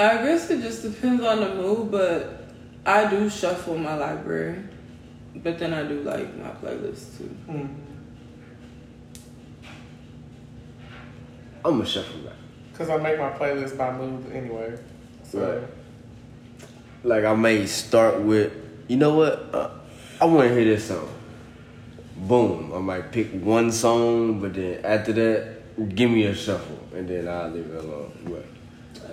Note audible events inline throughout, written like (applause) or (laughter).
I guess it just depends on the mood, but I do shuffle my library. But then I do like my playlist too. Mm. I'm gonna shuffle back. Cause I make my playlist by mood anyway. So Right. Like I may start with, you know what? Uh, I want to hear this song. Boom. I might pick one song, but then after that, give me a shuffle, and then I'll leave it alone. But I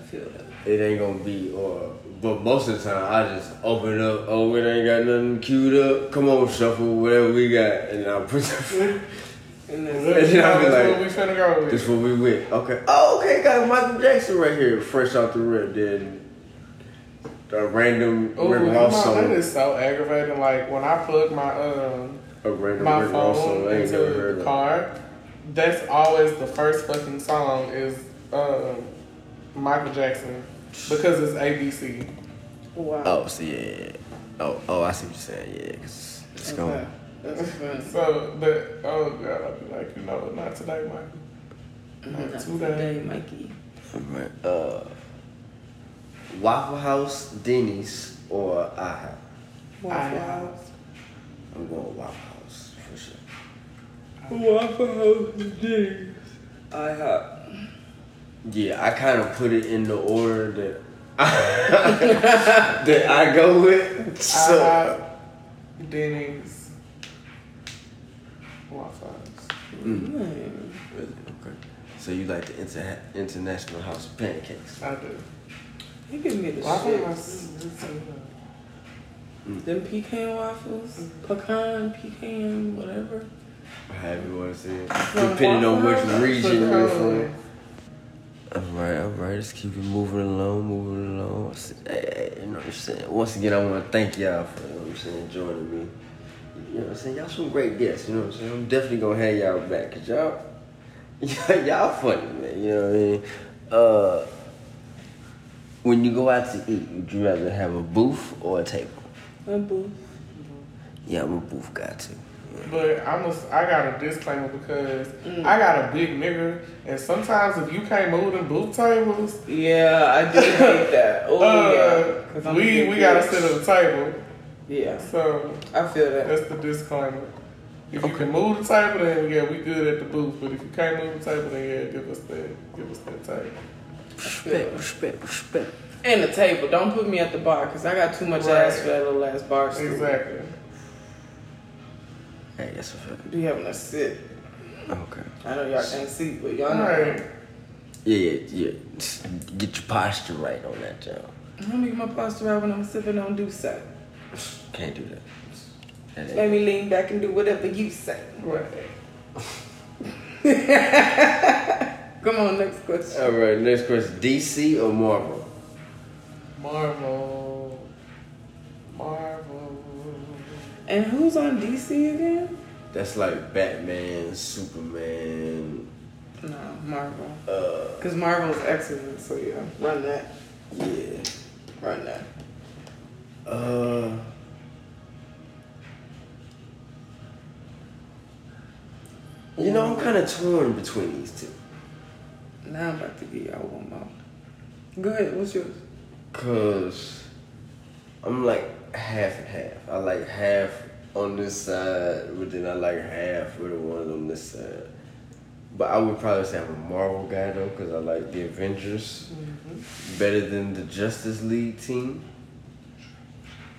feel that. it ain't gonna be or. But most of the time, I just open up. Oh, it ain't got nothing queued up. Come on, shuffle whatever we got, and I'll put. (laughs) And then And then I'll be like, what we finna go with. This what we with. Okay. Oh, okay. Got Michael Jackson right here, fresh out the rip. Then a random Ooh, Rick Ross song. is so aggravating. Like when I plug my um A random my Rick Ross song. phone into the car, that's always the first fucking song is um Michael Jackson because it's ABC. wow. Oh, see, yeah, yeah. Oh, oh, I see what you're saying. Yeah, cause it's Okay. going. That's fun. So that oh god, I'd be like, you know, not today, Michael. Not Not today, Mikey. Right. Uh, Waffle House, Denny's, or IHOP. Waffle House. I'm going Waffle House for sure. Waffle House, Denny's. IHOP. Yeah, I kind of put it in the order that I, (laughs) that I go with. So. Uh, IHOP, Denny's, Waffle House. Mm. Really? Okay. So you like the inter- International House of Pancakes? I do. He give me the Waffle shit. House is is so good. Them pecan waffles, mm-hmm. pecan, pecan, whatever. However you want to say it. Depending on which region you're Chicago. from. Alright, alright, let's keep it moving along, moving along. Hey, you know what I'm saying? Once again, I want to thank y'all for, you know what I'm saying, joining me. You know what I'm saying? Y'all some great guests, you know what I'm saying? I'm definitely going to have y'all back, because (laughs) y'all, y'all funny, man, you know what I mean? Uh, when you go out to eat, would you rather have a booth or a table? A booth. Yeah, I'm a booth guy, too. But I'm a, I got a disclaimer because I got a big nigga, and sometimes if you can't move them booth tables, Yeah, I do hate (laughs) that. Oh yeah. 'Cause uh, I'm we big we gotta sit at the table. Yeah, So I feel that. that's the disclaimer. If you can move the table, then yeah, we good at the booth. But if you can't move the table, then yeah, give us that, give us that table. Respect, respect, respect. And the table. Don't put me at the bar because I got too much Right. ass for that little ass bar stool. Exactly. Hey, that's a fact. Be having a sit. Okay. I know y'all can't see, but y'all know. Right. Yeah, yeah, yeah. Get your posture right on that job. I'm gonna make my posture right when I'm sipping on do say. Can't do that. That Let me lean back and do whatever you say. Right. (laughs) Come on, next question. All right, next question: DC or Marvel? Marvel. Marvel. And who's on DC again? That's like Batman, Superman. No, Marvel. Uh, Because Marvel's excellent, so yeah, run that. yeah. Run that. Uh. You know, I'm kind of torn between these two. Now I'm about to give y'all one more. Go ahead, what's yours? Cause I'm like half and half. I like half on this side, but then I like half of the ones on this side. But I would probably say I'm a Marvel guy though, cause I like the Avengers mm-hmm. better than the Justice League team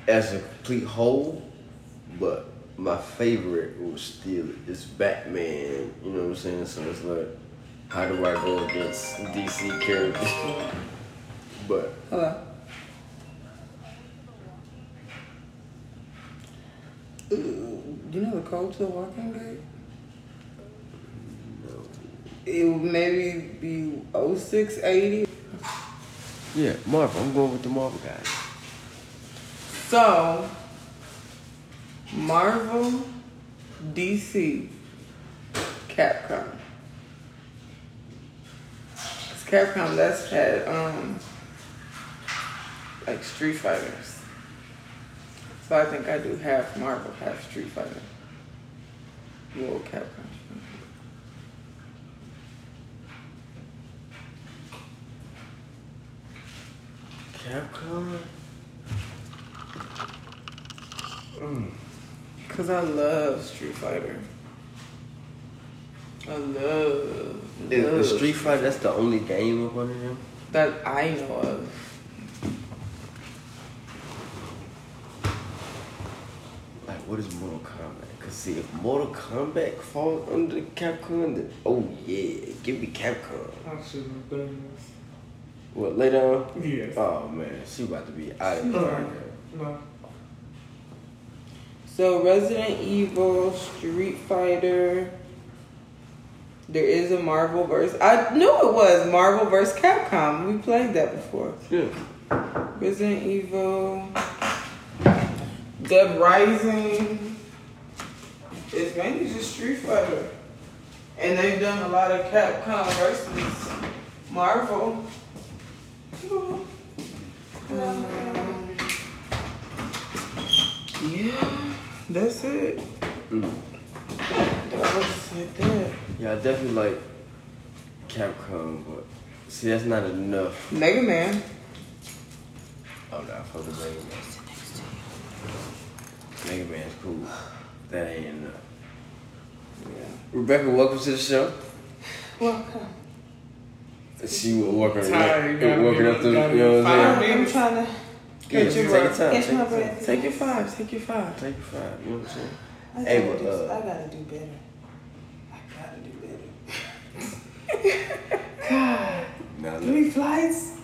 as a complete whole. But my favorite was still is Batman. You know what I'm saying? So it's like, how do I go against DC characters? (laughs) but Hello. Ooh, you know the code to the Walking Dead? It would maybe be 0680. Yeah, Marvel. I'm going with the Marvel guys. So, Marvel, DC, Capcom. Capcom. 'Cause Capcom, that's had, um, like Street Fighters. So I think I do half Marvel, half Street Fighter. Well, Capcom. Capcom. Mm. Cause I love Street Fighter. I love, The, the love Street Fighter, that's the only game of one of them. that I know of. What is Mortal Kombat? Cause see, if Mortal Kombat falls under Capcom, then oh yeah, give me Capcom. I shouldn't have done What later on? this. Yes. Oh man, she about to be out of the podcast. No. So Resident Evil, Street Fighter. There is a Marvel verse. I knew it was Marvel vs. Capcom. We played that before. Yeah. Resident Evil, Dead Rising. It's mainly just Street Fighter. And they've done a lot of Capcom versus Marvel. Um, yeah, that's it. Mm. That was it there. Yeah, I definitely like Capcom, but see, that's not enough. Mega Man. Oh no, for the Mega Man. Mega Man's cool. That ain't enough. Yeah. Rebecca, welcome to the show. Welcome. She was working, Tired, you gotta working up the, you know what I'm fired. saying? I'm trying to Yeah, Catch your take breath. your time. catch Take my your time. breath. Take your five. Take your five. Take your five. You know what I'm saying? I gotta, but, do, uh, I gotta do better. I gotta do better. God, Nah, look. three flights?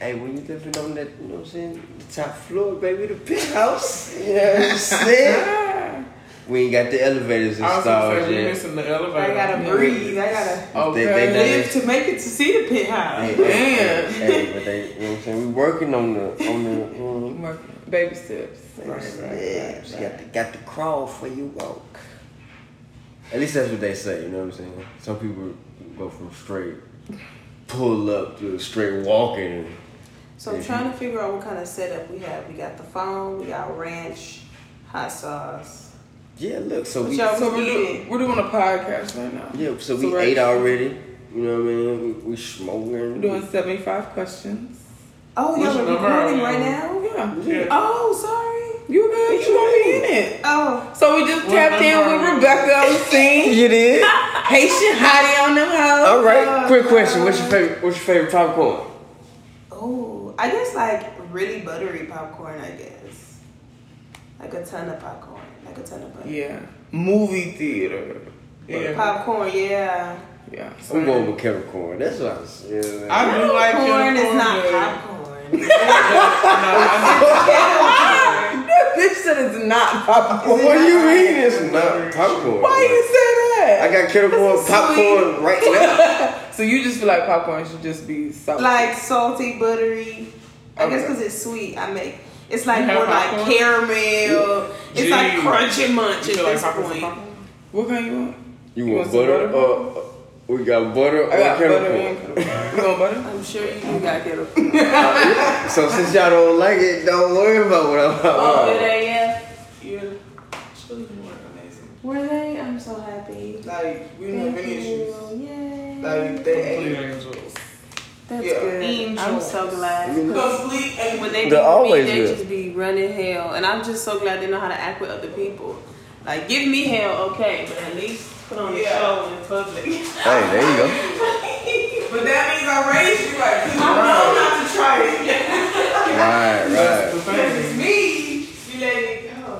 Shit. Hey, when you living on that, you know what I'm saying? The top floor, baby, the penthouse. You (laughs) know ah. what I'm saying? we ain't got the elevators I was ah, gonna installed say we yet. missing the elevator. I gotta Yeah. breathe. I gotta Okay. They- they live to make it to see the pit house. Hey, Man. hey, hey, but they, you know what I'm saying? We working on the, on the, you know, Working. Baby steps. Right, yeah, she got the, got the crawl for you walk. At least that's what they say, you know what I'm saying? Some people go from straight pull up to straight walking. So I'm trying to figure out what kind of setup we have. We got the phone, we got ranch, hot sauce. Yeah, look, so we so we're, do, we're doing a podcast right now. yeah, so So we we're ate already. You know what I mean? We, we smoking. We're doing 75 questions. Oh, Which y'all are recording right now? Yeah. Yeah. Oh, sorry. You good? You gonna be in it. Oh, So we just What tapped in with? Rebecca on the scene. (laughs) You did? Haitian hottie on them hoes. All right. Oh, quick question. What's your favorite? What's your favorite popcorn? oh, I guess like really buttery popcorn. I guess like a ton of popcorn, like a ton of butter. Yeah. Movie theater. Yeah. Popcorn, yeah. Yeah. I'm going with kettle corn. That's what I was. Yeah, man. I do like Popcorn kettle is not but- popcorn. (laughs) (laughs) Bitch said it's not popcorn. what do you mean it's not popcorn? Why you say that? I got kettle corn popcorn right now. (laughs) so you just feel like popcorn should just be salty. like salty, buttery. I guess because it's sweet. I make it's like You have more like popcorn? caramel. It's like Gee. crunch and munch at feel like this popcorn point. what kind you want? You You want want some butter? butter? Uh, we got butter or I got kettle butter corn? and kettle corn. You want butter? I'm sure you do got kettle. (laughs) Uh, so since y'all don't like it, don't worry about what I'm Oh, about. did they? Yeah. Yeah. Children were amazing. Were they? I'm so happy. Like we didn't have any issues. Yay. Like they Complete ate angels. That's Yeah. good. I'm so glad. complete and When they They're be always me, they good. just be running hell, and I'm just so glad they know how to act with other people. Like, give me hell, okay, but at least put on a Yeah. show in public. Hey, there you go. (laughs) But that means I raised you right. 'cause You know not to try it. Right, right. Because it's me. You let it go.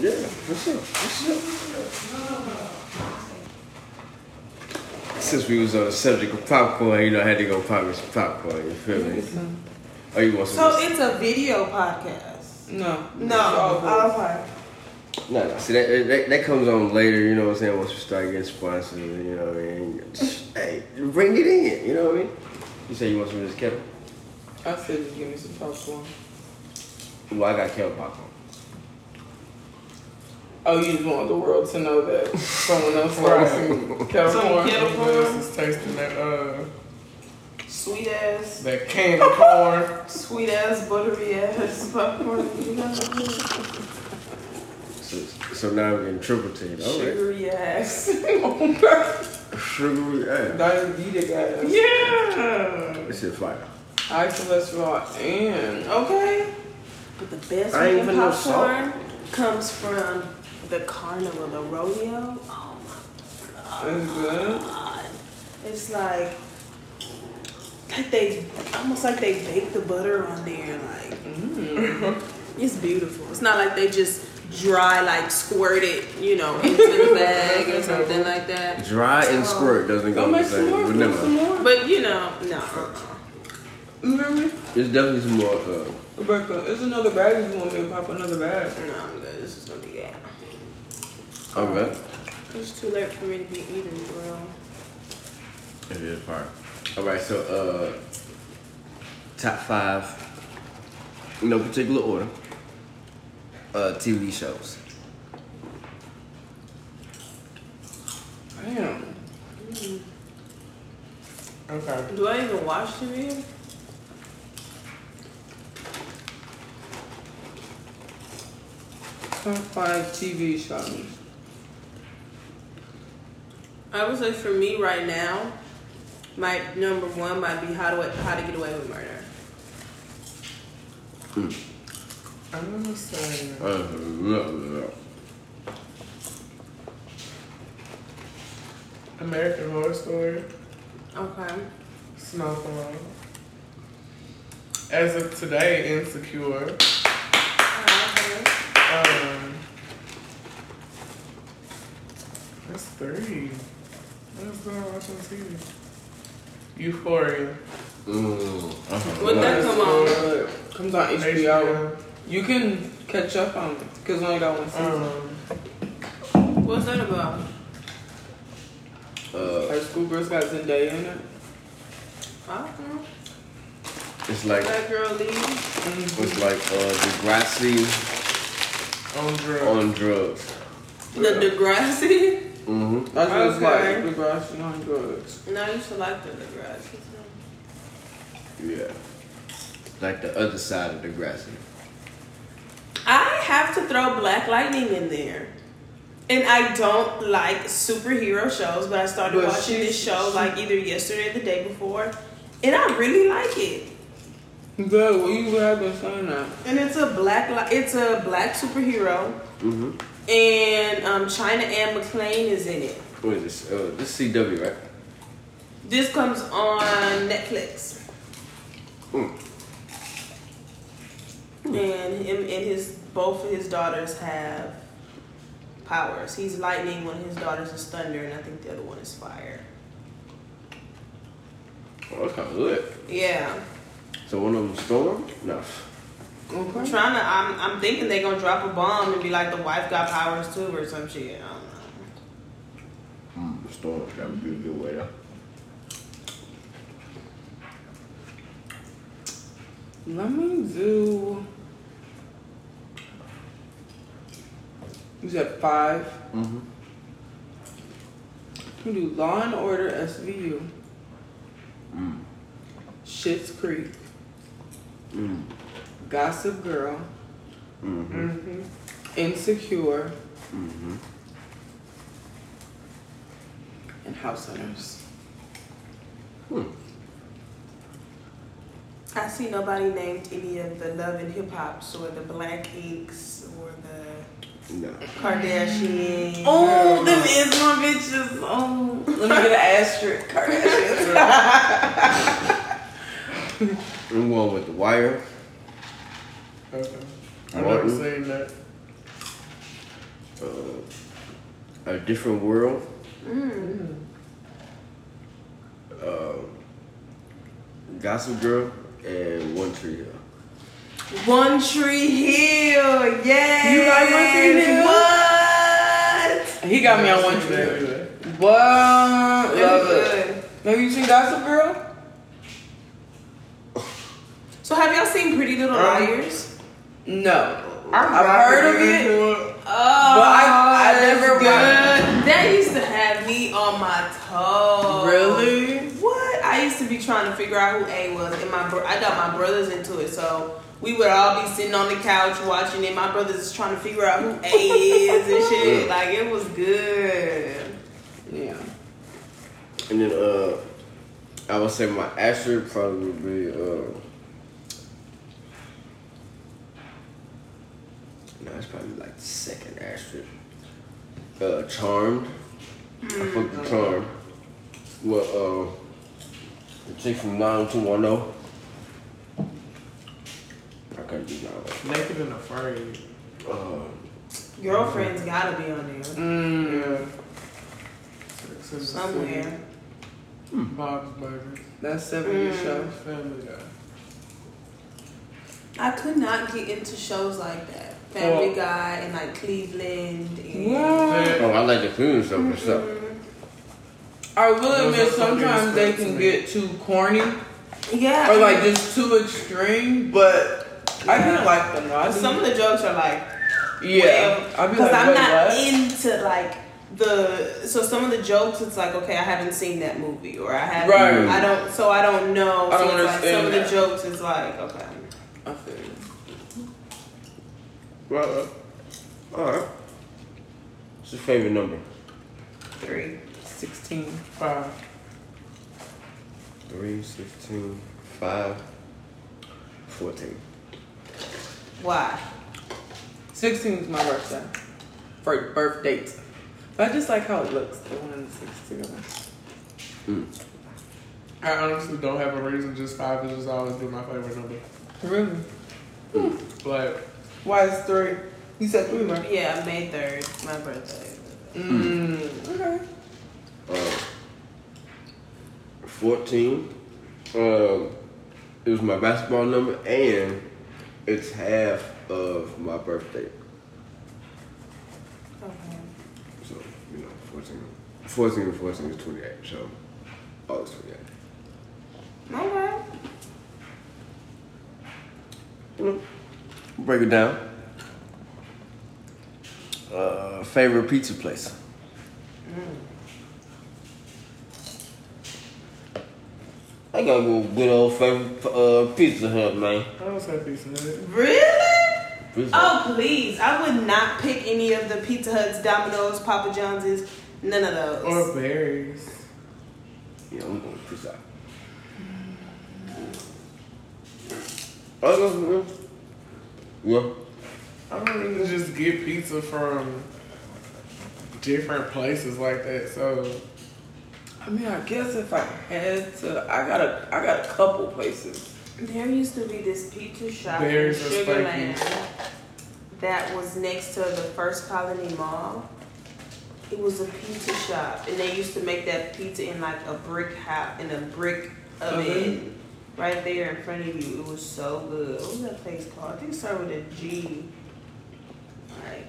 Yeah, for sure, for sure. Since we was on the subject of popcorn, you know, I had to go pop me some popcorn. You feel me? Oh, you want some? So it's a video podcast. No. No, Oh, okay. No, no. See, that, that that comes on later. You know what I'm saying? Once we start getting sponsors, you know what I mean? Just, (sniffs) hey, bring it in. You know what I mean? You say you want some of this kettle? I said just give me some popcorn. Well, I got kettle popcorn. Oh, you just want the world to know that someone else (laughs) Right. likes some kettle Some corn. kettle corn. This is tasting that uh Sweet ass, that candy corn. sweet ass, buttery ass popcorn. You know? So, so now we're getting triple teamed. All right. Sugary ass. (laughs) Sugary ass. Diabetic guys. yeah. This is fire. high cholesterol and Okay. But the best I ain't looking even know salt. popcorn comes from the carnival, the rodeo. Oh it's good. my god. It's like like they almost like they bake the butter on there like Mm. (laughs) it's beautiful. It's not like they just dry like squirt it, you know, into the (laughs) bag or something like that. Dry and squirt doesn't Go go the same. more. But some more. But you know, no. You hear me? It's definitely some more. Uh, Rebecca, it's another bag if you want me to pop another bag. No, I'm good. This is gonna be it. all right. It's too late for me to be eating, bro. It is part. All right. So, uh, top five, in no particular order. Uh, TV shows. Damn. Okay. Do I even watch TV? Top five TV shows. I would say for me right now, my number one might be how to how to get away with murder. I'm gonna say Uh, no, no. American Horror Story, Okay. Snowfall. As of today, Insecure. Okay. Um, that's three. What's going on watching TV? Euphoria. Mm, uh-huh. When that come on? Comes on HBO. HBO. You can catch up on it because I only got one season. Um, What's that about? Uh, school girls got Zendaya in it. I don't know. it's like That girl leave. it's like uh, Degrassi on drugs. on drugs. The Degrassi. Mm-hmm. That's what it's like. The grass on drugs. No, I used to like the Degrassi. Yeah. Like the other side of the Degrassi. I have to throw Black Lightning in there. And I don't like superhero shows, but I started But watching she's- this show like either yesterday or the day before, and I really like it. Good. Well, you have been saying that. And it's a black, li- it's a black superhero, Mm-hmm. and um, China Anne McClain is in it. What is this? Uh, this is CW, right? This comes on Netflix, Mm. And him and his both of his daughters have powers. He's lightning, one of his daughters is thunder, and I think the other one is fire. Oh, that's kind of good. Yeah. So one of them storm? No. I'm Okay. trying to. I'm. I'm thinking they're gonna drop a bomb and be like the wife got powers too or some shit. I don't know. Mm. Storm. That would be a good way to. Let me do. You said five. Mm-hmm. We do Law and Order SVU, Mm. Schitt's Creek, Mm. Gossip Girl, Mm-hmm. mm-hmm. Insecure, Mm-hmm. and House Hunters. Hmm. I see nobody named any of the Love and Hip Hops or the Black Inks or the No. Kardashians. Oh, them is my bitches. Oh, let me get an asterisk. Kardashians. (laughs) I'm going with The Wire. Okay. I've never seen that. Uh, a Different World. Mm. Uh, Gossip Girl. And One Tree Hill. One Tree Hill. Yeah. You like One Tree Hill? What? he got me on one tree. Hill. What? It's Love it. good. Have you seen Gossip Girl? So have y'all seen Pretty Little Um, Liars? No. I'm I've heard of it. into it. Oh, I- I never good. That used to have me on my toes. Really? What? I used to be trying to figure out who A was, and my bro- I got my brothers into it, so we would all be sitting on the couch watching it. My brothers is trying to figure out who A is and shit. Like it was good. Yeah. And then uh, I would say my asterisk probably would be uh No, it's probably like the second asterisk. Uh Charmed. I fuck the Charmed. Well uh the chick from 90210. I can't do that. Naked and afraid. Uh, Girlfriend's gotta be on there Mm. Yeah. Sex and the somewhere. Bob's Burgers. That 70s Mm. show. Family Guy. I could not get into shows like that. Family Well- Guy and like Cleveland. And What? oh, I like the cleaning stuff for sure. I will admit are sometimes they can to get too corny Yeah. or like just too extreme, but I Yeah. kind of like them though. Some of the jokes are like yeah, I'll be because like, I'm not what? into like the so some of the jokes it's like okay I haven't seen that movie or I haven't Right. I don't so I don't know I don't so it's like some understand of the jokes is like okay I feel you. Well, uh, alright. What's your favorite number? three 16. Five. 3, 16, 5, 14. why 16 is my birthday. For birth date. But I just like how it looks. The one and the six together. I honestly don't have a reason. Just five has just always been my favorite number. Really? Like, Why is three? You said three, right? yeah May third my birthday Mm. Okay. Uh, 14. Um, it was my basketball number, and it's half of my birthday. okay So, you know, 14. 14 and 14 is 28, so August 28. okay You know, break it down. Uh, favorite pizza place? I gotta go good old favorite uh, Pizza Hut, man. I don't say Pizza Hut. really Pizza oh please I would not pick any of the Pizza Huts Domino's Papa John's none of those Or Berries. Yeah, I'm going Pizza Hut. Oh, yeah. I don't even just get pizza from different places like that. So I mean, I guess if I had to, I got a, I got a couple places. There used to be this pizza shop Berries in are Sugar Land that was next to the First Colony Mall. It was a pizza shop, and they used to make that pizza in like a brick house, in a brick oven, Oven? right there in front of you. It was so good. What was that place called? I think it started with a G. Like,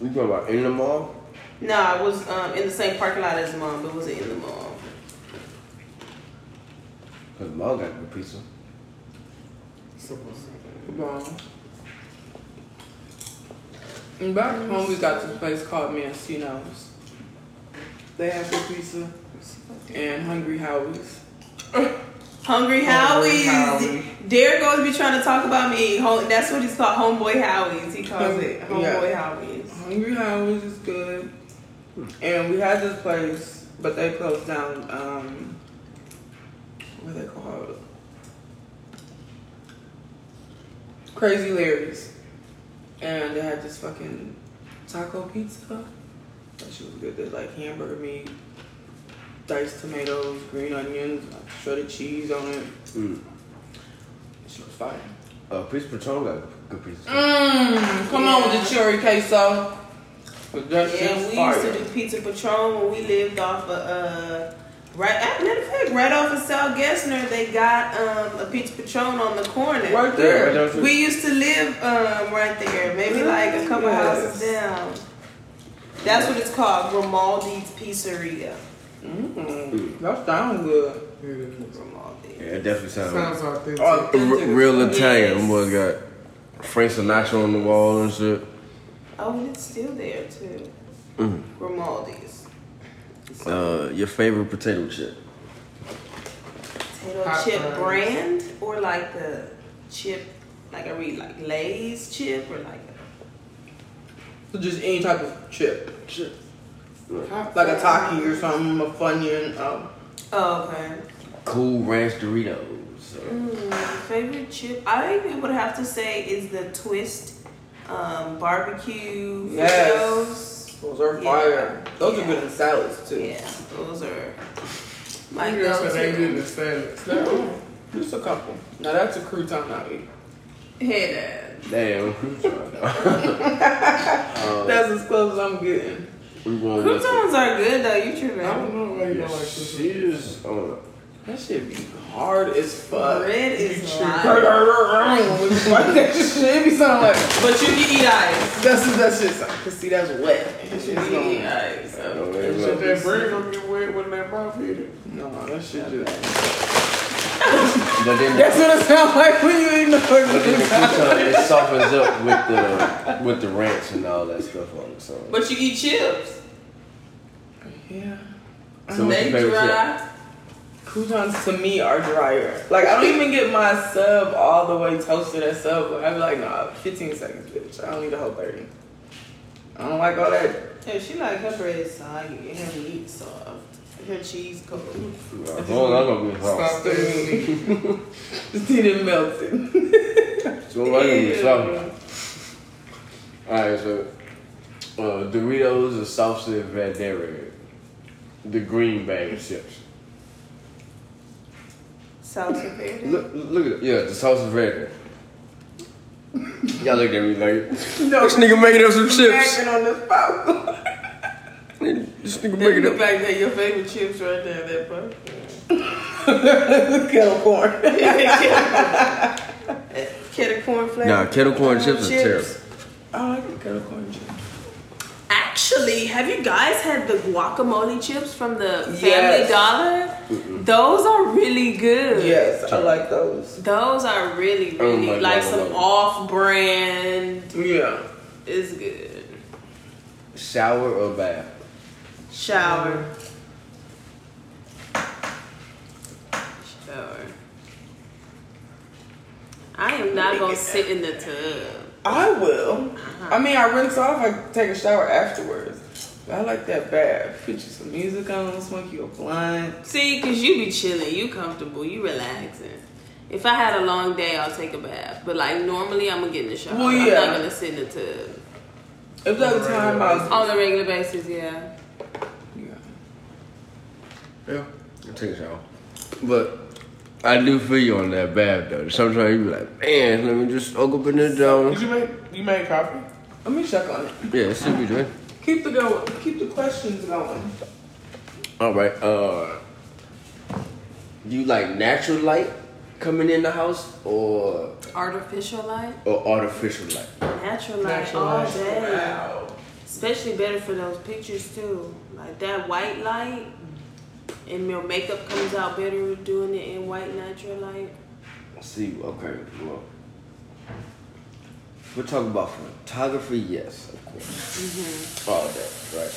You talking about in the mall? No, I was um, in the same parking lot as mom, but it wasn't in the mall. Cause the mall got good pizza. Bomb. And back home, we got this place called Mancino's. They have good pizza and Hungry Howie's. (laughs) Hungry Hungry Howie's. Howie. Derek always be trying to talk about me. That's what he's called, Homeboy Howie's. He calls it Yeah. Homeboy Howie's. Hungry Howie's is good. And we had this place, but they closed down. Um, what are they called? Crazy Larry's. And they had this fucking taco pizza. That shit was good. There's like hamburger meat, diced tomatoes, green onions, shredded cheese on it. Mm. She was fire. Uh, Pizza Patron got good pizza. Mmm, come on with the cherry queso. But Yeah, we fire. used to do Pizza Patron when we lived off of uh right at matter of fact, right off of South Gessner, they got um a Pizza Patron on the corner. Right Yeah, there. that's what- We used to live um right there, maybe like a couple Yes. houses down. That's what it's called, Grimaldi's Pizzeria. Mmm, that sounds good. It is. Yeah, it definitely sounds. Sounds authentic. Oh. R- real Yes. Italian. Boys got Frank Sinatra on the wall and shit. Oh, and it's still there too. Mm. Grimaldi's. Uh, your favorite potato chip? Potato Hot chip fries. brand or like the chip, like I read like Lay's chip or like So just any type of chip. Chip. Like a Taki or something, a Funyun. Um, oh okay. Cool Ranch Doritos. So. Mm, favorite chip? I would have to say is the Twist um, barbecue Yes. Fritos. Those are Yeah. fire. Those Yeah. are good in salads too. Yeah, those are my My girl said they good go-to. in salads. No, just a couple. Now that's a crouton I eat. Head Damn. (laughs) um, That's as close as I'm getting. we going with Croutons are good though. You tripping? I don't know why you don't like this. She just, I don't know. That shit be hard as fuck. Bread is Like, live. (laughs) that shit be sounding like. (laughs) But you can eat ice. That's that shit sound. Cause see, that's wet. That You shit can eat going. ice. I don't. That shit that bread gonna get wet when that mouth hit it. No, that shit just. But then, (laughs) That's what it sounds like when you eat the but then the fucking. crouton, it softens up with the with the ranch and all that stuff on it. So, But you eat chips. Yeah. so what's your favorite chip? Dry. Croutons to me are drier. Like I don't even get my sub all the way toasted at Subway. I be like, nah, 15 seconds, bitch. I don't need a whole 30. I don't like all that. Yeah, she like her bread soggy and her meat soft. Her cheese cold. As long as I'm gonna be Stop soft. that. (laughs) Just need it melted. So I'm gonna (laughs) be soft. Alright, so uh, Doritos and salsa verde, the green bag of chips. Salsa verde. Look, look at it. Yeah, the salsa verde. Y'all look at me like No, this nigga making up some chips. Acting on this pouch. This nigga Look making the up. fact that your favorite chips right there, that part. (laughs) Kettle corn. (laughs) (laughs) Kettle corn flavor. Nah, kettle corn chips are terrible. Oh, I like the kettle corn chips. Actually, have you guys had the guacamole chips from the Family Yes. Dollar? Those are really good. Yes, I like those. Those are really, don't really like like some off-brand. Yeah. It's good. Shower or bath? Shower. Shower. I am not gonna sit in the tub. I will. I mean, I rinse off. I take a shower afterwards. But I like that bath. Put you some music on, smoke you a blunt. See, cause you be chilling, you comfortable, you relaxing. If I had a long day, I'll take a bath. But like normally, I'm gonna get in the shower. Well, I'm not gonna sit in the tub If that time I was, on a regular basis. Yeah. yeah. Yeah, I take a shower. But I do feel you on that bath though. Sometimes you be like, man, let me just hook up in the Did you make you made coffee? Let me check on it. Yeah, it should be good. Keep the go. Keep the questions going. All right. Uh, do you like natural light coming in the house or Artificial light, or artificial light? natural light Natural all light. day. Wow. Especially better for those pictures too. Like that white light, and your makeup comes out better doing it in white natural light. See, okay, well, we're talking about photography. Yes, of course, mm-hmm. all that, right?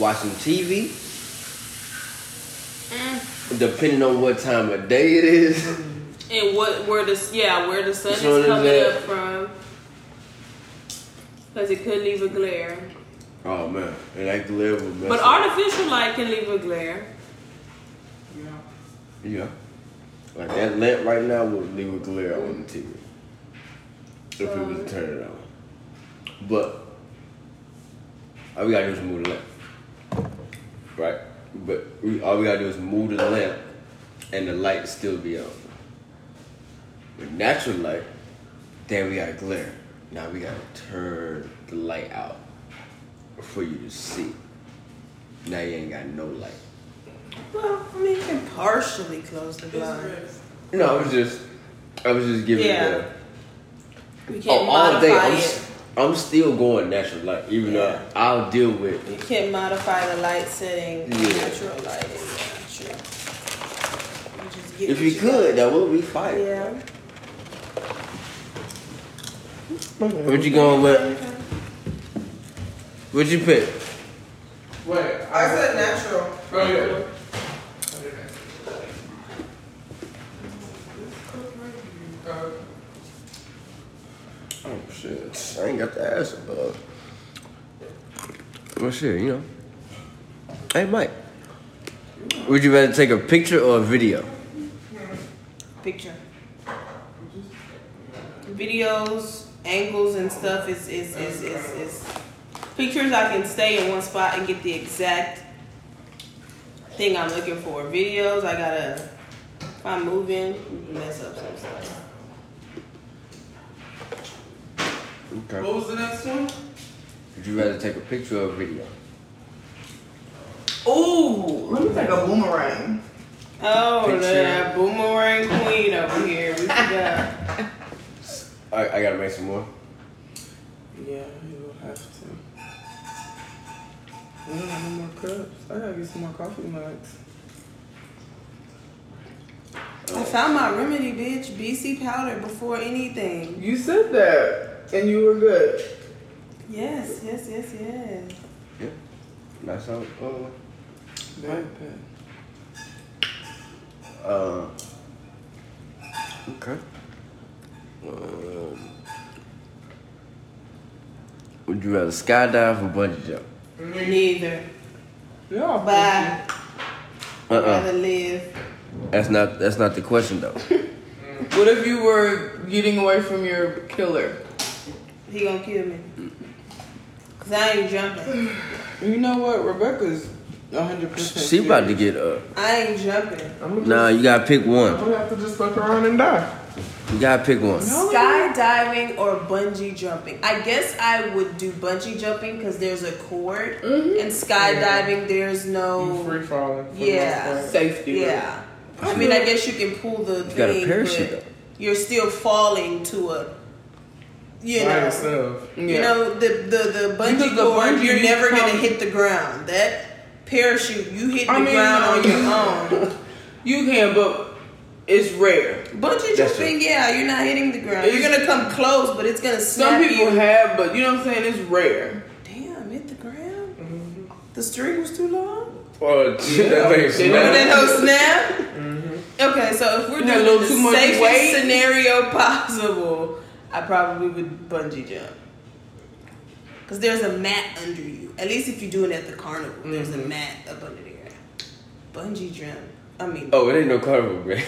Watching TV, mm. depending on what time of day it is. (laughs) And what where the yeah where the sun is coming up from? Because it could leave a glare. Oh man, and that glare will mess But up. artificial light can leave a glare. Yeah. Yeah. Like that lamp right now would leave a glare on the TV. If it was to turn it on. But all we gotta do is move the lamp. Right? But we, all we gotta do is move the lamp and the light still be on. With natural light, then we got glare. Now we gotta turn the light out for you to see. Now you ain't got no light. Well, I mean, you can partially close the blinds. No, I was just, I was just giving Yeah. it You the. Oh, can't Oh, all day. I'm, it. s- I'm still going natural light, even Yeah. though I'll deal with. You can't modify the light setting. Yeah. Natural lighting. Yeah, true. You just If you could, that would be fire. Yeah. What you going with? What you pick? Wait, I said natural. Oh yeah. Oh shit, I ain't got the ass above. Well shit, you know. Hey Mike, Would you rather take a picture or a video? Picture. Videos, angles, and stuff is is, is, is, is pictures. I can stay in one spot and get the exact thing I'm looking for. Videos, I gotta if I'm moving, mess up some stuff. Okay. What was the next one? Would you rather take a picture or a video? Ooh, let me take a boomerang. Oh, Picture. that boomerang queen over here. We forgot. (laughs) I, I gotta make some more. Yeah, I don't have no more cups. I gotta get some more coffee mugs. I found my remedy, bitch. BC powder before anything. You said that, and you were good. Yes, yes, yes, yes. Yeah. That's how. Uh, Very uh, okay. Um, would you rather skydive or bungee jump? Neither. Yeah. Bye. Uh uh Rather live. That's not that's not the question though. (laughs) What if you were getting away from your killer? He gonna kill me. Cause I ain't jumping. You know what? Rebecca's 100%. She about to get up. I ain't jumping. I'm gonna Nah, you gotta pick one. I'm gonna have to just fuck around and die. You gotta pick one. Skydiving or bungee jumping? I guess I would do bungee jumping because there's a cord, mm-hmm. and skydiving there's You no. free falling. Yeah. Safety. Yeah. I mean, I guess you can pull the You got a thing, parachute but though. you're still falling to a. You By know. yourself. Yeah. You know the the the bungee Because the cord, bungee you're you never gonna hit the ground. That parachute, you hit the I mean, ground on your own. (laughs) You can, but it's rare. Bungee That's jumping, yeah, you're not hitting the ground. It's- you're gonna come close, but it's gonna snap Some people you. have, but you know what I'm saying? It's rare. Damn, hit the ground. The string was too long. Oh, (laughs) that makes They Remember know that whole snap? Okay, so if we're You had a doing little the too much safest weight? scenario (laughs) possible, I probably would bungee jump. Cause there's a mat under you. At least if you're doing it at the carnival, there's Mm-hmm. a mat up under there. Bungee jump. I mean, Oh, it ain't no carnival, man. (laughs)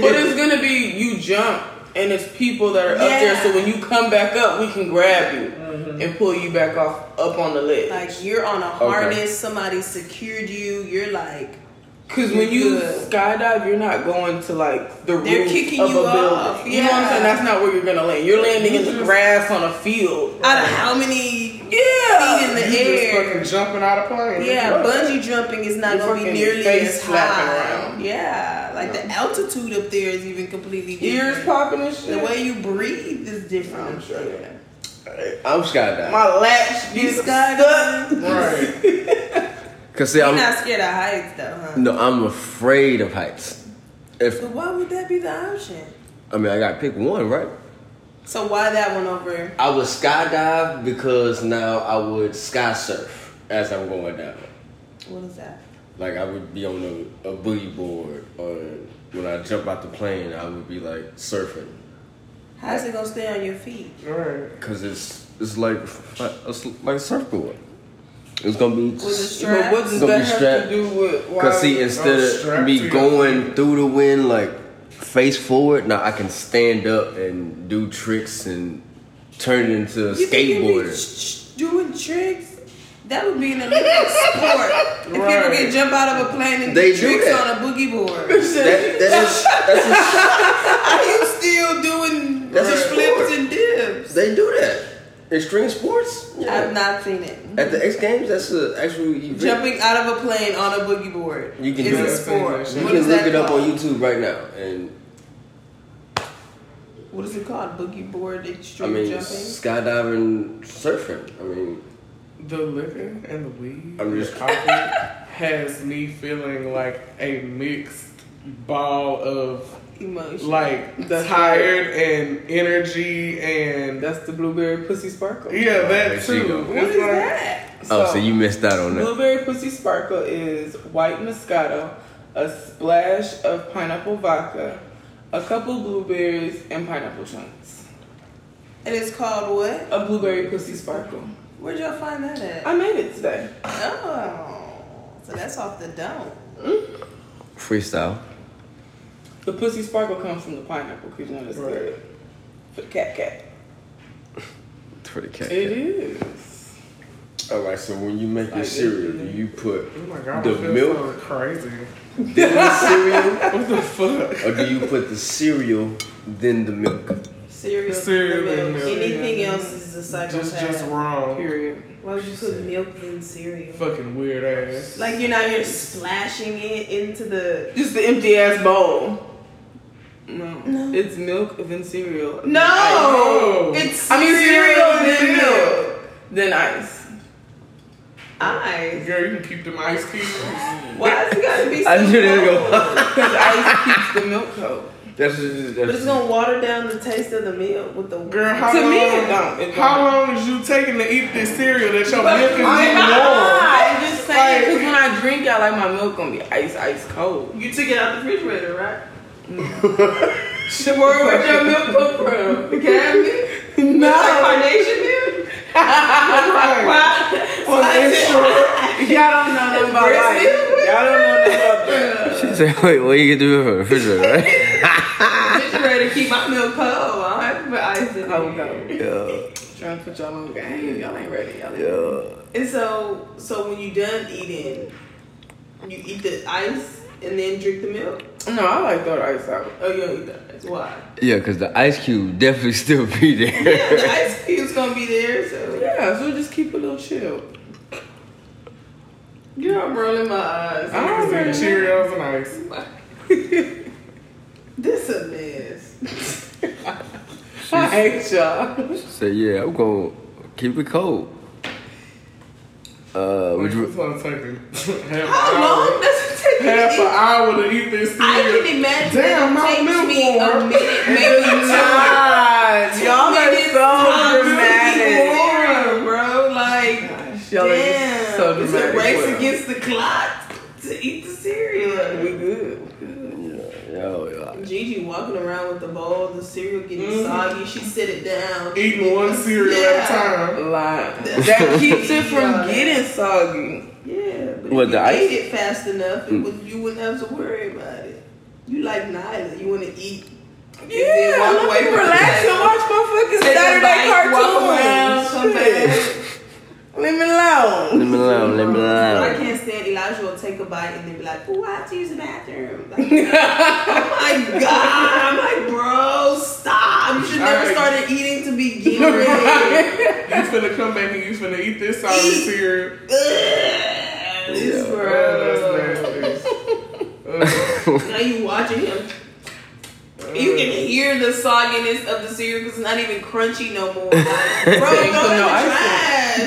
But it's gonna be you jump, and it's people that are up there. So when you come back up, we can grab you mm-hmm. and pull you back off up on the ledge. like you're on a harness. Somebody secured you. You're like, Because when you Good. skydive, you're not going to like the They're roof kicking of you a building. off. You know what I'm saying? That's not where you're gonna land. You're landing in the mm-hmm. grass on a field. out of how many Yeah. feet in the You just air? fucking jumping out of plane. Yeah, bungee jumping is not Your gonna be nearly face as high. around. Yeah, like the altitude up there is even completely different. Ears popping and shit. The way you breathe is different. I'm sure. I'm skydiving. My latch You gets skydiving? Right. (laughs) Cause see, You're I'm not scared of heights though, huh? no, I'm afraid of heights. If So why would that be the option? I mean, I gotta pick one, right? So why that one over? I would skydive because now I would sky surf as I'm going down. What is that? Like I would be on a, a boogie board, or when I jump out the plane, I would be like surfing. How's it gonna stay on your feet? Right. Cause it's it's like it's like a surfboard. It's gonna be. With a But strap? what does that have strapped. to do with why? Cause see, instead of strapped me going through the wind like face forward, now I can stand up and do tricks and turn it into a You think you'd be skateboarder. sh- sh- doing tricks? That would be an Olympic sport. If people Right. can jump out of a plane and They do do tricks that. on a boogie board. That, that is that's Are you (laughs) still doing That's a flips and dips? they do that. Extreme sports. I've not seen it. At the X Games, that's an actual event. Jumping out of a plane on a boogie board. You can is do a sport. You What can look that it up on? YouTube right now, and What is it called? Boogie board extreme I mean jumping. skydiving, surfing. I mean, The liquor and the weed I'm just- coffee has me feeling like a mixed ball of Emotion. like That's tired and energy and That's the blueberry pussy sparkle. yeah, that there too. go. what It's is like- that? oh, so you missed out on that. Blueberry pussy sparkle is white Moscato, a splash of pineapple vodka, a couple blueberries, and pineapple chunks. And it's called what? A blueberry pussy sparkle. Where'd y'all find that at? I made it today. Oh, so that's off the dome. Mm-hmm. Freestyle. The pussy sparkle comes from the pineapple because you know that's Right. good for the cat cat. (laughs) For the cat. It is. All right. So when you make your Like, cereal, do you put Oh my god, The milk? so crazy. (laughs) then the cereal, (laughs) What the fuck? or do you put the cereal then the milk? Cereal, Cereal milk. and milk. Anything else is a psychopath. Just just wrong. Period. Why would you put milk in cereal? Fucking weird ass. Like you're not here splashing it into the. Just the empty ass bowl. No. No. It's milk then cereal. No, No. it's I mean cereal then then milk. Then ice. Ice. Girl, you can keep them ice cubes. Why does it gotta be (laughs) so I knew they were cold? Because (laughs) ice keeps the milk cold. That's just, But it's gonna water down the taste of the milk with the. Girl, how To long? me, it don't. It How don't. long is you taking to eat this cereal that your milk is getting I'm just saying, Like- because when I drink, I like my milk gonna be ice, ice cold. You took it out the refrigerator, right? Where where'd your milk come from? The cat milk? No. Like carnation milk? Right. Why? Well, it's short. Y'all don't know nothing about life. Y'all don't know nothing about that. She said, "Wait, what you can do it from the refrigerator, right?" refrigerator to keep my milk cold. I don't have to put ice in Cold, it. cold. yeah, Trying to put y'all on game. Y'all ain't ready. Y'all ain't yeah. And so, so when you done eating, you eat the ice and then drink the milk. No, I like throw the ice out. Oh, you don't eat the ice. Why? Yeah, because the ice cube definitely still be there. (laughs) Yeah, the ice cube's gonna be there. So Yeah, so just keep a little chill. yeah, I'm rolling my eyes. I don't Niggas eat Cheerios and ice. (laughs) This a mess. (laughs) I hate y'all. so yeah, I'm gonna keep it cold. Uh, would you? was gonna take a (laughs) half an How long hour. does it take? Half you an to eat? hour to eat this I cereal. can imagine Damn, my that it milk takes me a warm. minute, maybe (laughs) two. God, y'all are minutes so to dramatic. warm, bro. Like, Y'all are just damn, so it's dramatic. a race with against the clock to eat the cereal. We good. Yo, yo. Gigi walking around with the bowl, the cereal getting Mhm. soggy. She set it down. Eating one cereal at a Yeah. time. Lie. That (laughs) keeps it from Yeah. getting soggy. Yeah, but What, if the you ice? ate it fast enough, it Mm. would, you wouldn't have to worry about it. You like Nyla. You want to eat. and Yeah, walk let away me relax table. and watch my fucking Take a Saturday bite, cartoons. Come Shit. back. Leave me alone. Leave me alone. Leave me alone. I can't stand Elijah will take a bite and then be like, "Oh, I have to use the bathroom." (laughs) Like, oh my god! I'm like, bro, stop! You should never Alright. started eating to begin with. (laughs) You finna come back and you finna eat this soggy Eat. cereal. This Yeah. gross. Oh, that's nasty. Now you watching him. You can hear the sogginess of the cereal because it's not even crunchy no more. Like, (laughs) bro, throw They it in put the no ice in it.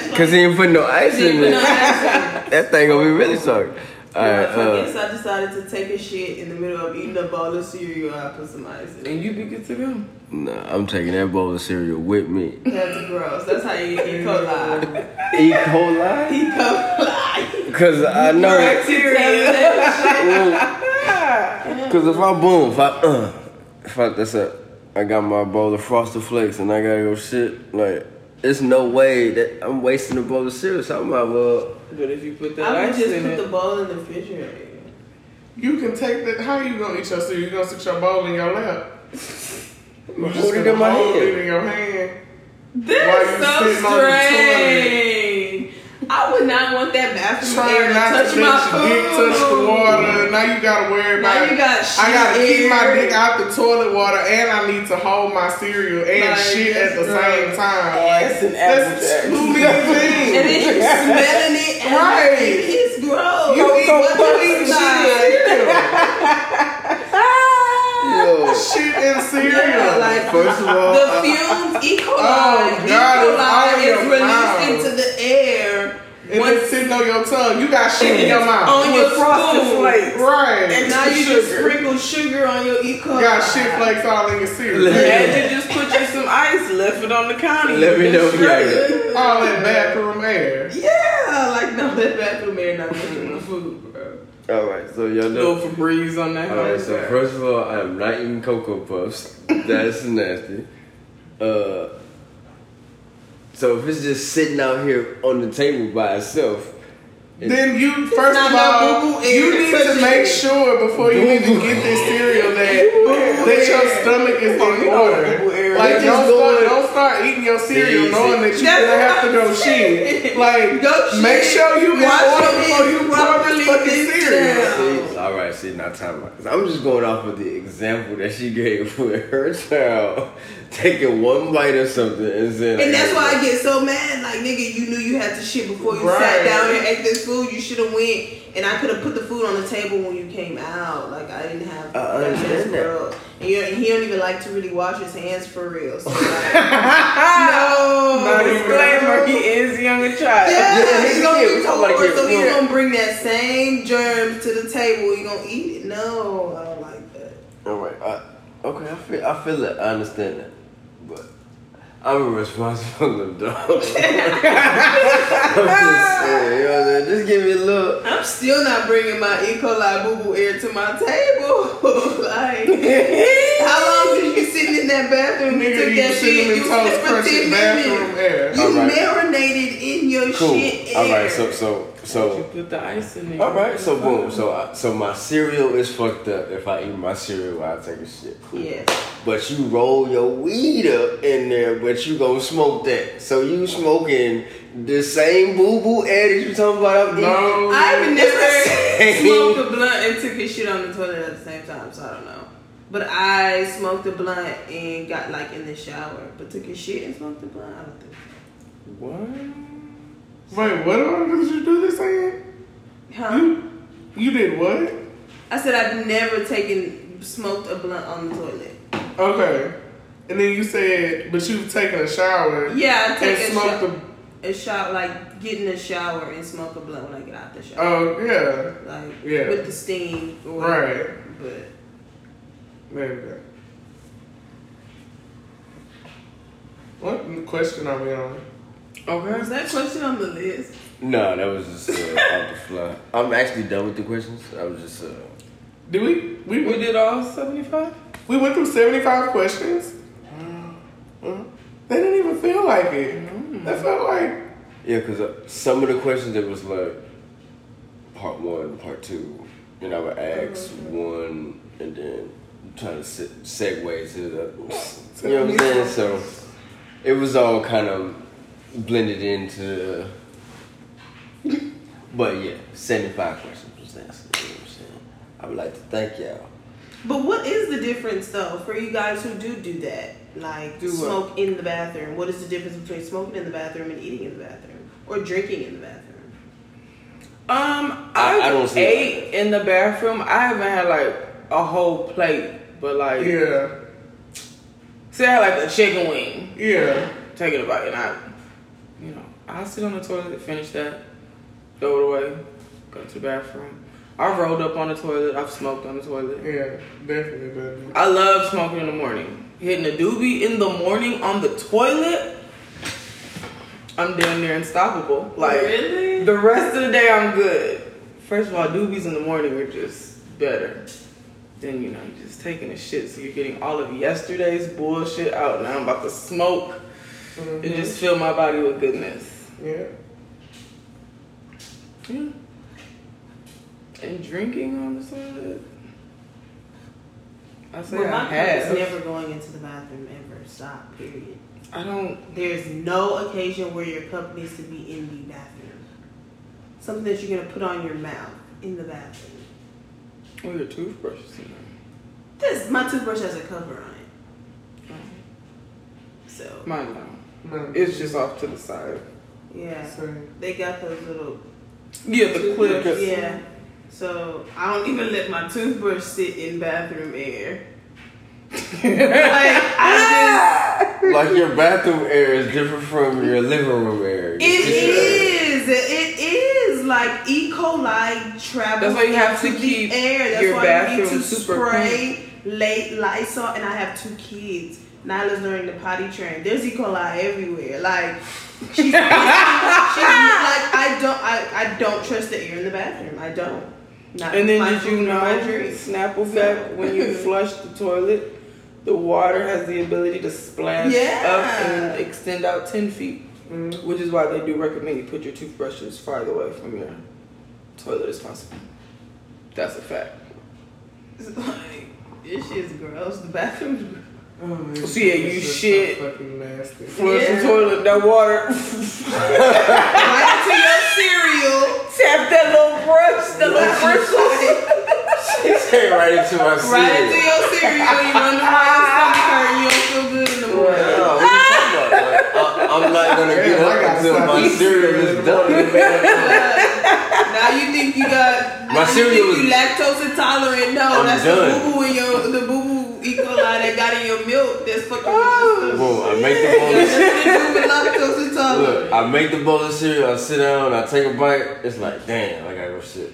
trash. Cause he ain't put no ice in it. no (laughs) that thing gonna be really soggy. I Alright, uh, guess I decided to take a shit in the middle of eating a bowl of cereal. I put some ice in it. And you be good to go. nah, I'm taking that bowl of cereal with me. That's gross. That's how you eat E. coli. (laughs) E. coli? E. coli. Cause I know. Bacteria. Cause if I boom, if I uh, if I that's it, I got my bowl of Frosted Flakes and I gotta go shit. Like, it's no way that I'm wasting a bowl of cereal. So I might well. But if you put that I would ice just in put it, the bowl in the refrigerator. You can take that. How you gonna eat your cereal? You gonna sit your bowl in your lap? You just Hold it in my hand. it in your hand. While That's so sitting on the strange. I would not want that bathroom air Trying to not touch to my let your dick touch the water. Now you gotta worry Now you got shit I gotta shit keep my dick out the toilet water, and I need to hold my cereal and Like, shit at the that's same gross. time. ass and That's applejack. too many And things. then you're smelling it. and Right. It's gross. You eat What what the eat fuck? (laughs) Shit and cereal. Yeah, like First of all, the I- fumes, E. coli, Oh, E. God, it's coli is your released mouth. into the air. And once it's sitting on your tongue. You got shit in your mouth. on your frosted spoon. flakes. Right. And now you just sprinkle sugar on your E. coli. You got shit flakes all in your cereal. Imagine just put you some ice, left it on the counter. Let me know if you Straight. like it. All that bathroom air. Yeah, like no, that bathroom air not touching the food, bro. All right, so y'all Little know. Febreze on that. All right, so first of all, I am not eating cocoa puffs. That's nasty. Uh, so if it's just sitting out here on the table by itself, Then you first of all, you need to make sure before you even get this cereal that that your stomach is in boo-boo order. Like don't start, don't start eating your cereal knowing that you're gonna have to go I'm shit. Like make sure you in Wash order your before you hands pour this properly, fucking cereal. all right, see, now time I'm just going off of the example that she gave (laughs) with her child taking one bite or something and saying, And that's why I get so mad. Like, nigga, you knew you had to shit before you Right. sat down and ate this food. You should have went, and I could have put the food on the table when you came out. Like, I didn't have. I that understand chance, that. And, you and he don't even like to really wash his hands for real. So (laughs) like, no. No disclaimer, he is young and child. Yeah, (laughs) Yeah, he's he's gonna be We talking about a poor, kid. so he's Yeah. gonna bring that same germs to the table. You gonna eat it? No, I don't like that. All right, I, okay, I feel, I feel it, I understand that, but I'm a responsible (laughs) adult. (laughs) I'm just saying, you know what I'm saying? Just give me a little. I'm still not bringing my E. coli boo boo air to my table. (laughs) like, how long did you sitting in that bathroom? You Nigga, took that shit. You toast was for 10 minutes. You All right. marinated in your Cool. shit air. All right, so so You put the ice in there. All right, so boom, so I, so my cereal is fucked up. If I eat my cereal, I take a shit. Cool. Yes. But you roll your weed up in there, but you gonna smoke that. So you smoking the same boo boo air you talking about? I'm? No, I've never smoked a blunt and took a shit on the toilet at the same time, so I don't know. But I smoked a blunt and got like in the shower, but took a shit and smoked a blunt. I don't think. What? Wait, what did you do this again? Huh? You, you did what? I said I've never taken smoked a blunt on the toilet. Okay. And then you said, but you've taken a shower Yeah, I and take a smoked shower, the. a shower, like get in the shower and smoke a blunt when I get out the shower, Oh yeah, like yeah. with the steam. Or right. But There we go. What question are we on? Okay. was that question on the list? No, that was just uh, (laughs) off the fly. I'm actually done with the questions. I was just uh, Did we we We did all 75? we went through seventy five questions? They didn't even feel like it. That felt like yeah, because uh, some of the questions it was like part one, part two, and I would ask one and then try to se- segue to the. You know what I'm saying? So it was all kind of blended into. But yeah, 75 questions was answered. You know what I'm saying? I would like to thank y'all. But what is the difference though for you guys who do do that? Like Do what? smoke in the bathroom. What is the difference between smoking in the bathroom and eating in the bathroom or drinking in the bathroom? Um, I- I, I don't see ate in the bathroom. I haven't had like a whole plate, but like, yeah, say I had like a chicken wing, yeah. take it a bite, and I, you know, I sit on the toilet, finish that, throw it away, go to the bathroom. I've rolled up on the toilet. I've smoked on the toilet. Yeah, definitely, baby. I love smoking in the morning. Hitting a doobie in the morning on the toilet. I'm damn near unstoppable. Like Really? the rest of the day, I'm good. First of all, doobies in the morning are just better. Then you know, you're just taking a shit, so you're getting all of yesterday's bullshit out. Now I'm about to smoke and mm-hmm. just fill my body with goodness. Yeah. Yeah. And drinking on the side. I say Well, I my cup is have. never going into the bathroom ever. Stop. Period. I don't. There's no occasion where your cup needs to be in the bathroom. Something that you're gonna put on your mouth in the bathroom. Oh, your toothbrush is in there. This my toothbrush has a cover on it. there. So Mine no. No. It's just off to the side. Yeah, Same. they got those little Yeah, the clips. Yeah. So I don't even let my toothbrush sit in bathroom air. like I Like your bathroom air is different from your living room air. just it is. It is like E. coli travels That's why you have to keep air. That's your why you need to super spray late Lysol. And I have two kids. Nyla's learning the potty train. There's E. coli everywhere. Like she's, (laughs) she's like I don't I, I don't trust the air in the bathroom. I don't. Not And then did you know, drink. snap effect, when you (laughs) flush the toilet, the water has the ability to splash Yeah. up and extend out 10 feet. Mm. Which is why they do recommend you put your toothbrushes farther away from your toilet as possible. That's a fact. It's like this shit's gross. The bathroom's gross. Oh, man, So, yeah, you it's shit. so fucking nasty. Flush Yeah. the toilet, that water. right into your cereal. Tap that little brush, that little brush. (laughs) right into my cereal. Right into your cereal. You wonder why your stomach hurt. You don't feel good in the morning. No, what you talking about? Like, (laughs) I- I'm not gonna get up until my cereal is done. (laughs) now you think you got My cereal you you lactose intolerant. No, I'm that's done. the boo boo in your the boo boo E. coli that got in your milk. That's fucking. Boom, I make the bowl of nothing (laughs) to do with lactose intolerant. Look, I make the bowl of cereal, I sit down, I take a bite, it's like, damn, I gotta go shit.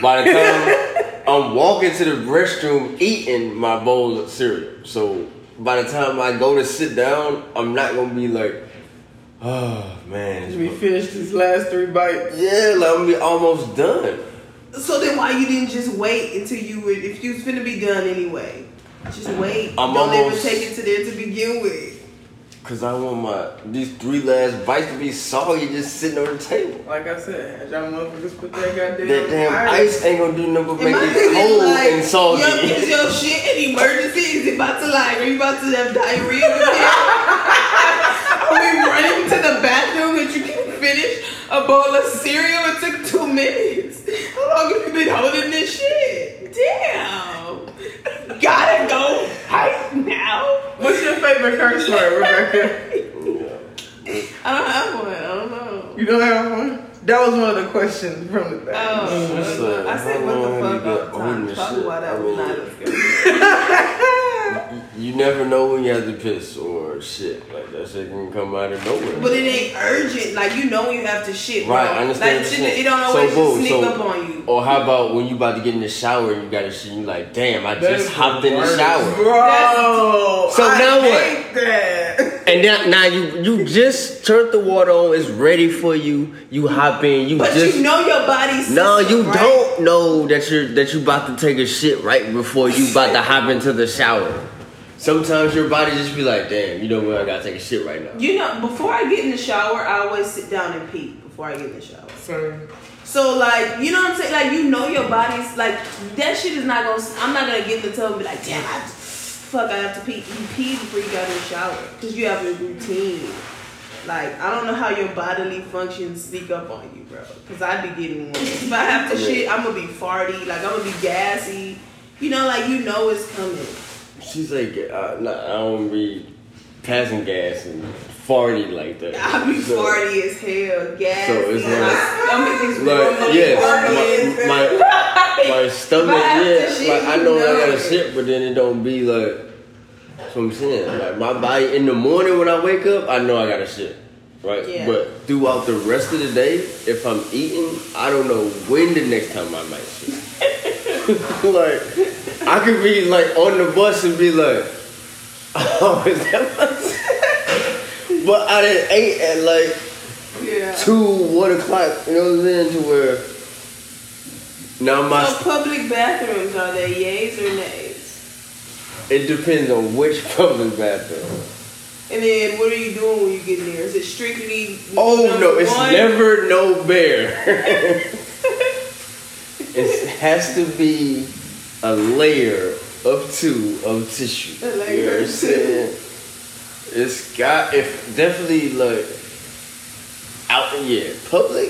By the time (laughs) I'm walking to the restroom eating my bowl of cereal. So by the time I go to sit down, I'm not gonna be like, oh man. We finished these last three bites. Yeah, like I'm gonna be almost done. So then why you didn't just wait until you would if you was finna be done anyway? Just wait. I'm Don't almost- even take it to there to begin with. Cause I want my these three last bites to be soggy just sitting on the table. Like I said, y'all motherfuckers put that goddamn That damn ice ain't gonna do nothing but And make my it thing is cold like, and soggy. Yo, is your shit an emergency? Is it about to like, are you about to have diarrhea with it? (laughs) are we running to the bathroom that you can finish a bowl of cereal? It took two minutes. How long have you been holding this shit? Damn. Gotta go right now. What's your favorite curse word, Rebecca? I don't have one. I don't know. You don't have one? That was one of the questions from the back. Oh, What's up? I said what the you fuck all been the time. holding Probably why that I was not as (laughs) good. You never know when you have to piss or shit. Like that shit can come out of nowhere. But it ain't urgent. Like you know when you have to shit. Bro. Right, I understand Like what shit, you're it don't So, always boom, just sneak so- up on you. or how about when you about to get in the shower and you gotta shit, you like, damn, I That just is hopped the in the shower. Bro, So I now what? that. (laughs) And now, now you you just turned the water on, it's ready for you. You hop in, you But just you know your body's No, you right? don't know that you're that you about to take a shit right before you about to hop into the shower. Sometimes your body just be like, damn, you know what, I gotta take a shit right now. You know, before I get in the shower, I always sit down and pee before I get in the shower. Same. So like, you know what I'm saying? Like, you know your body's like that shit is not gonna. I'm not gonna get in the tub and be like, damn, I fuck, I have to pee. You pee before you got in the shower because you have a routine. Like, I don't know how your bodily functions sneak up on you, bro. Because I'd be getting one. If I have to (laughs) shit, I'm gonna be farty. Like, I'm gonna be gassy. You know, like you know it's coming. She's like, uh, nah, I don't be passing gas and farty like that. I be So- farty as hell, gas. So it's like- my stomach is Like, yes, my, my, (laughs) my stomach, yeah, like I know I gotta shit, but then it don't be like, that's what I'm saying. Like my body in the morning when I wake up, I know I gotta shit, right? Yeah. But throughout the rest of the day, if I'm eating, I don't know when the next time I might shit. (laughs) like, I could be like on the bus and be like, oh, (laughs) is that But I didn't ate at like Yeah. two, one o'clock, you know what I'm saying? To where now my So public bathrooms are they yays or nays? it depends on which (laughs) public bathroom. And then what are you doing when you get in there? Is it strictly? Oh no, it's one? never no bear. (laughs) it has to be a layer of two of tissue. A layer you know what I'm of saying? It's got if definitely like out in yeah, public.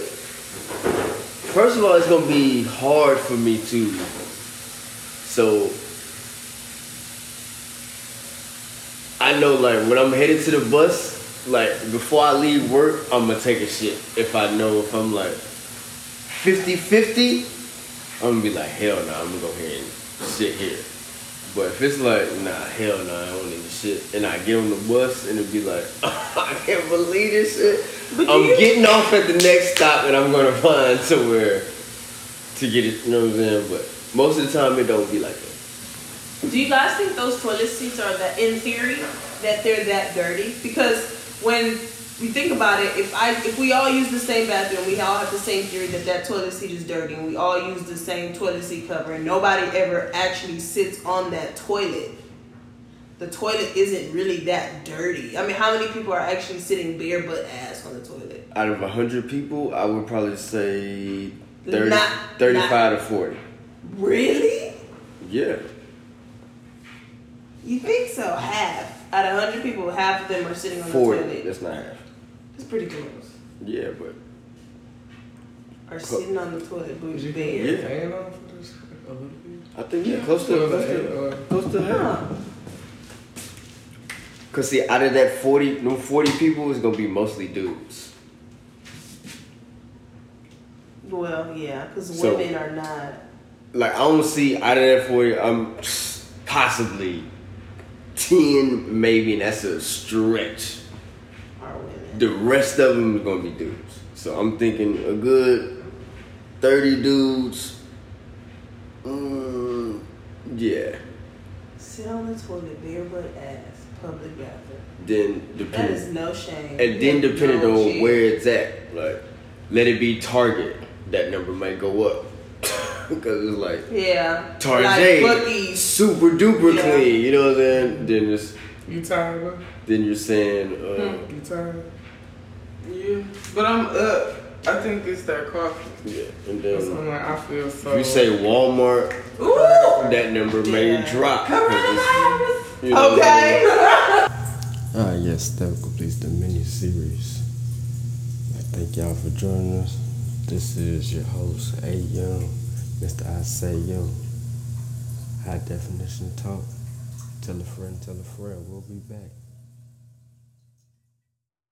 First of all, it's gonna be hard for me to so I know like when I'm headed to the bus, like before I leave work, I'm gonna take a shit. If I know if I'm like 50-50, I'm gonna be like, hell no, I'm gonna go here and sit here. But if it's like, nah, hell no, I don't need to shit, and I get on the bus and it'd be like, (laughs) I can't believe this shit. But I'm getting off at the next stop and I'm gonna find somewhere to get it, you know what I'm saying? But most of the time it don't be like that. Do you guys think those toilet seats are that, in theory, that they're that dirty? Because when you think about it, if I if we all use the same bathroom, we all have the same theory that that toilet seat is dirty, and we all use the same toilet seat cover, and nobody ever actually sits on that toilet. The toilet isn't really that dirty. I mean, how many people are actually sitting bare butt ass on the toilet? Out of a hundred people, I would probably say 30, Not- 35 to 40. Really? Yeah. You think so? Half out of hundred people, half of them are sitting on 40. the toilet. That's not half. It's pretty close. Yeah, but Are sitting on the toilet Did booth you bed. put Yeah. fan on for this? A little bit? I think, yeah, close to, Well, close to, close to half. Huh. Cause see, out of that forty, no forty people is gonna be mostly dudes. Well, yeah, because So- women are not. Like I don't see out of that forty, I'm possibly ten, maybe, and that's a stretch. Are women. The rest of them is gonna be dudes. So I'm thinking a good thirty dudes. Mm, yeah. Sit on the toilet, bare butt ass, public bathroom. Then That depending, is no shame. and then Yeah, depending no on shame. where it's at, like let it be Target, that number might go up (laughs) because it's like. Yeah. Target, Like Buc-ee's. super duper Yeah. clean. You know what I'm saying? Then it's, You tired, bro? then you're saying, uh, You tired? Yeah, but I'm up. I think it's that coffee. yeah. And then like, I feel so. you say Walmart, Ooh. that number may Yeah. drop. you know Okay. (laughs) Ah, yes, that completes the mini series. Thank y'all for joining us. This is your host, A Young, Mr. I Say Young. High definition talk. Tell a friend, tell a friend. We'll be back.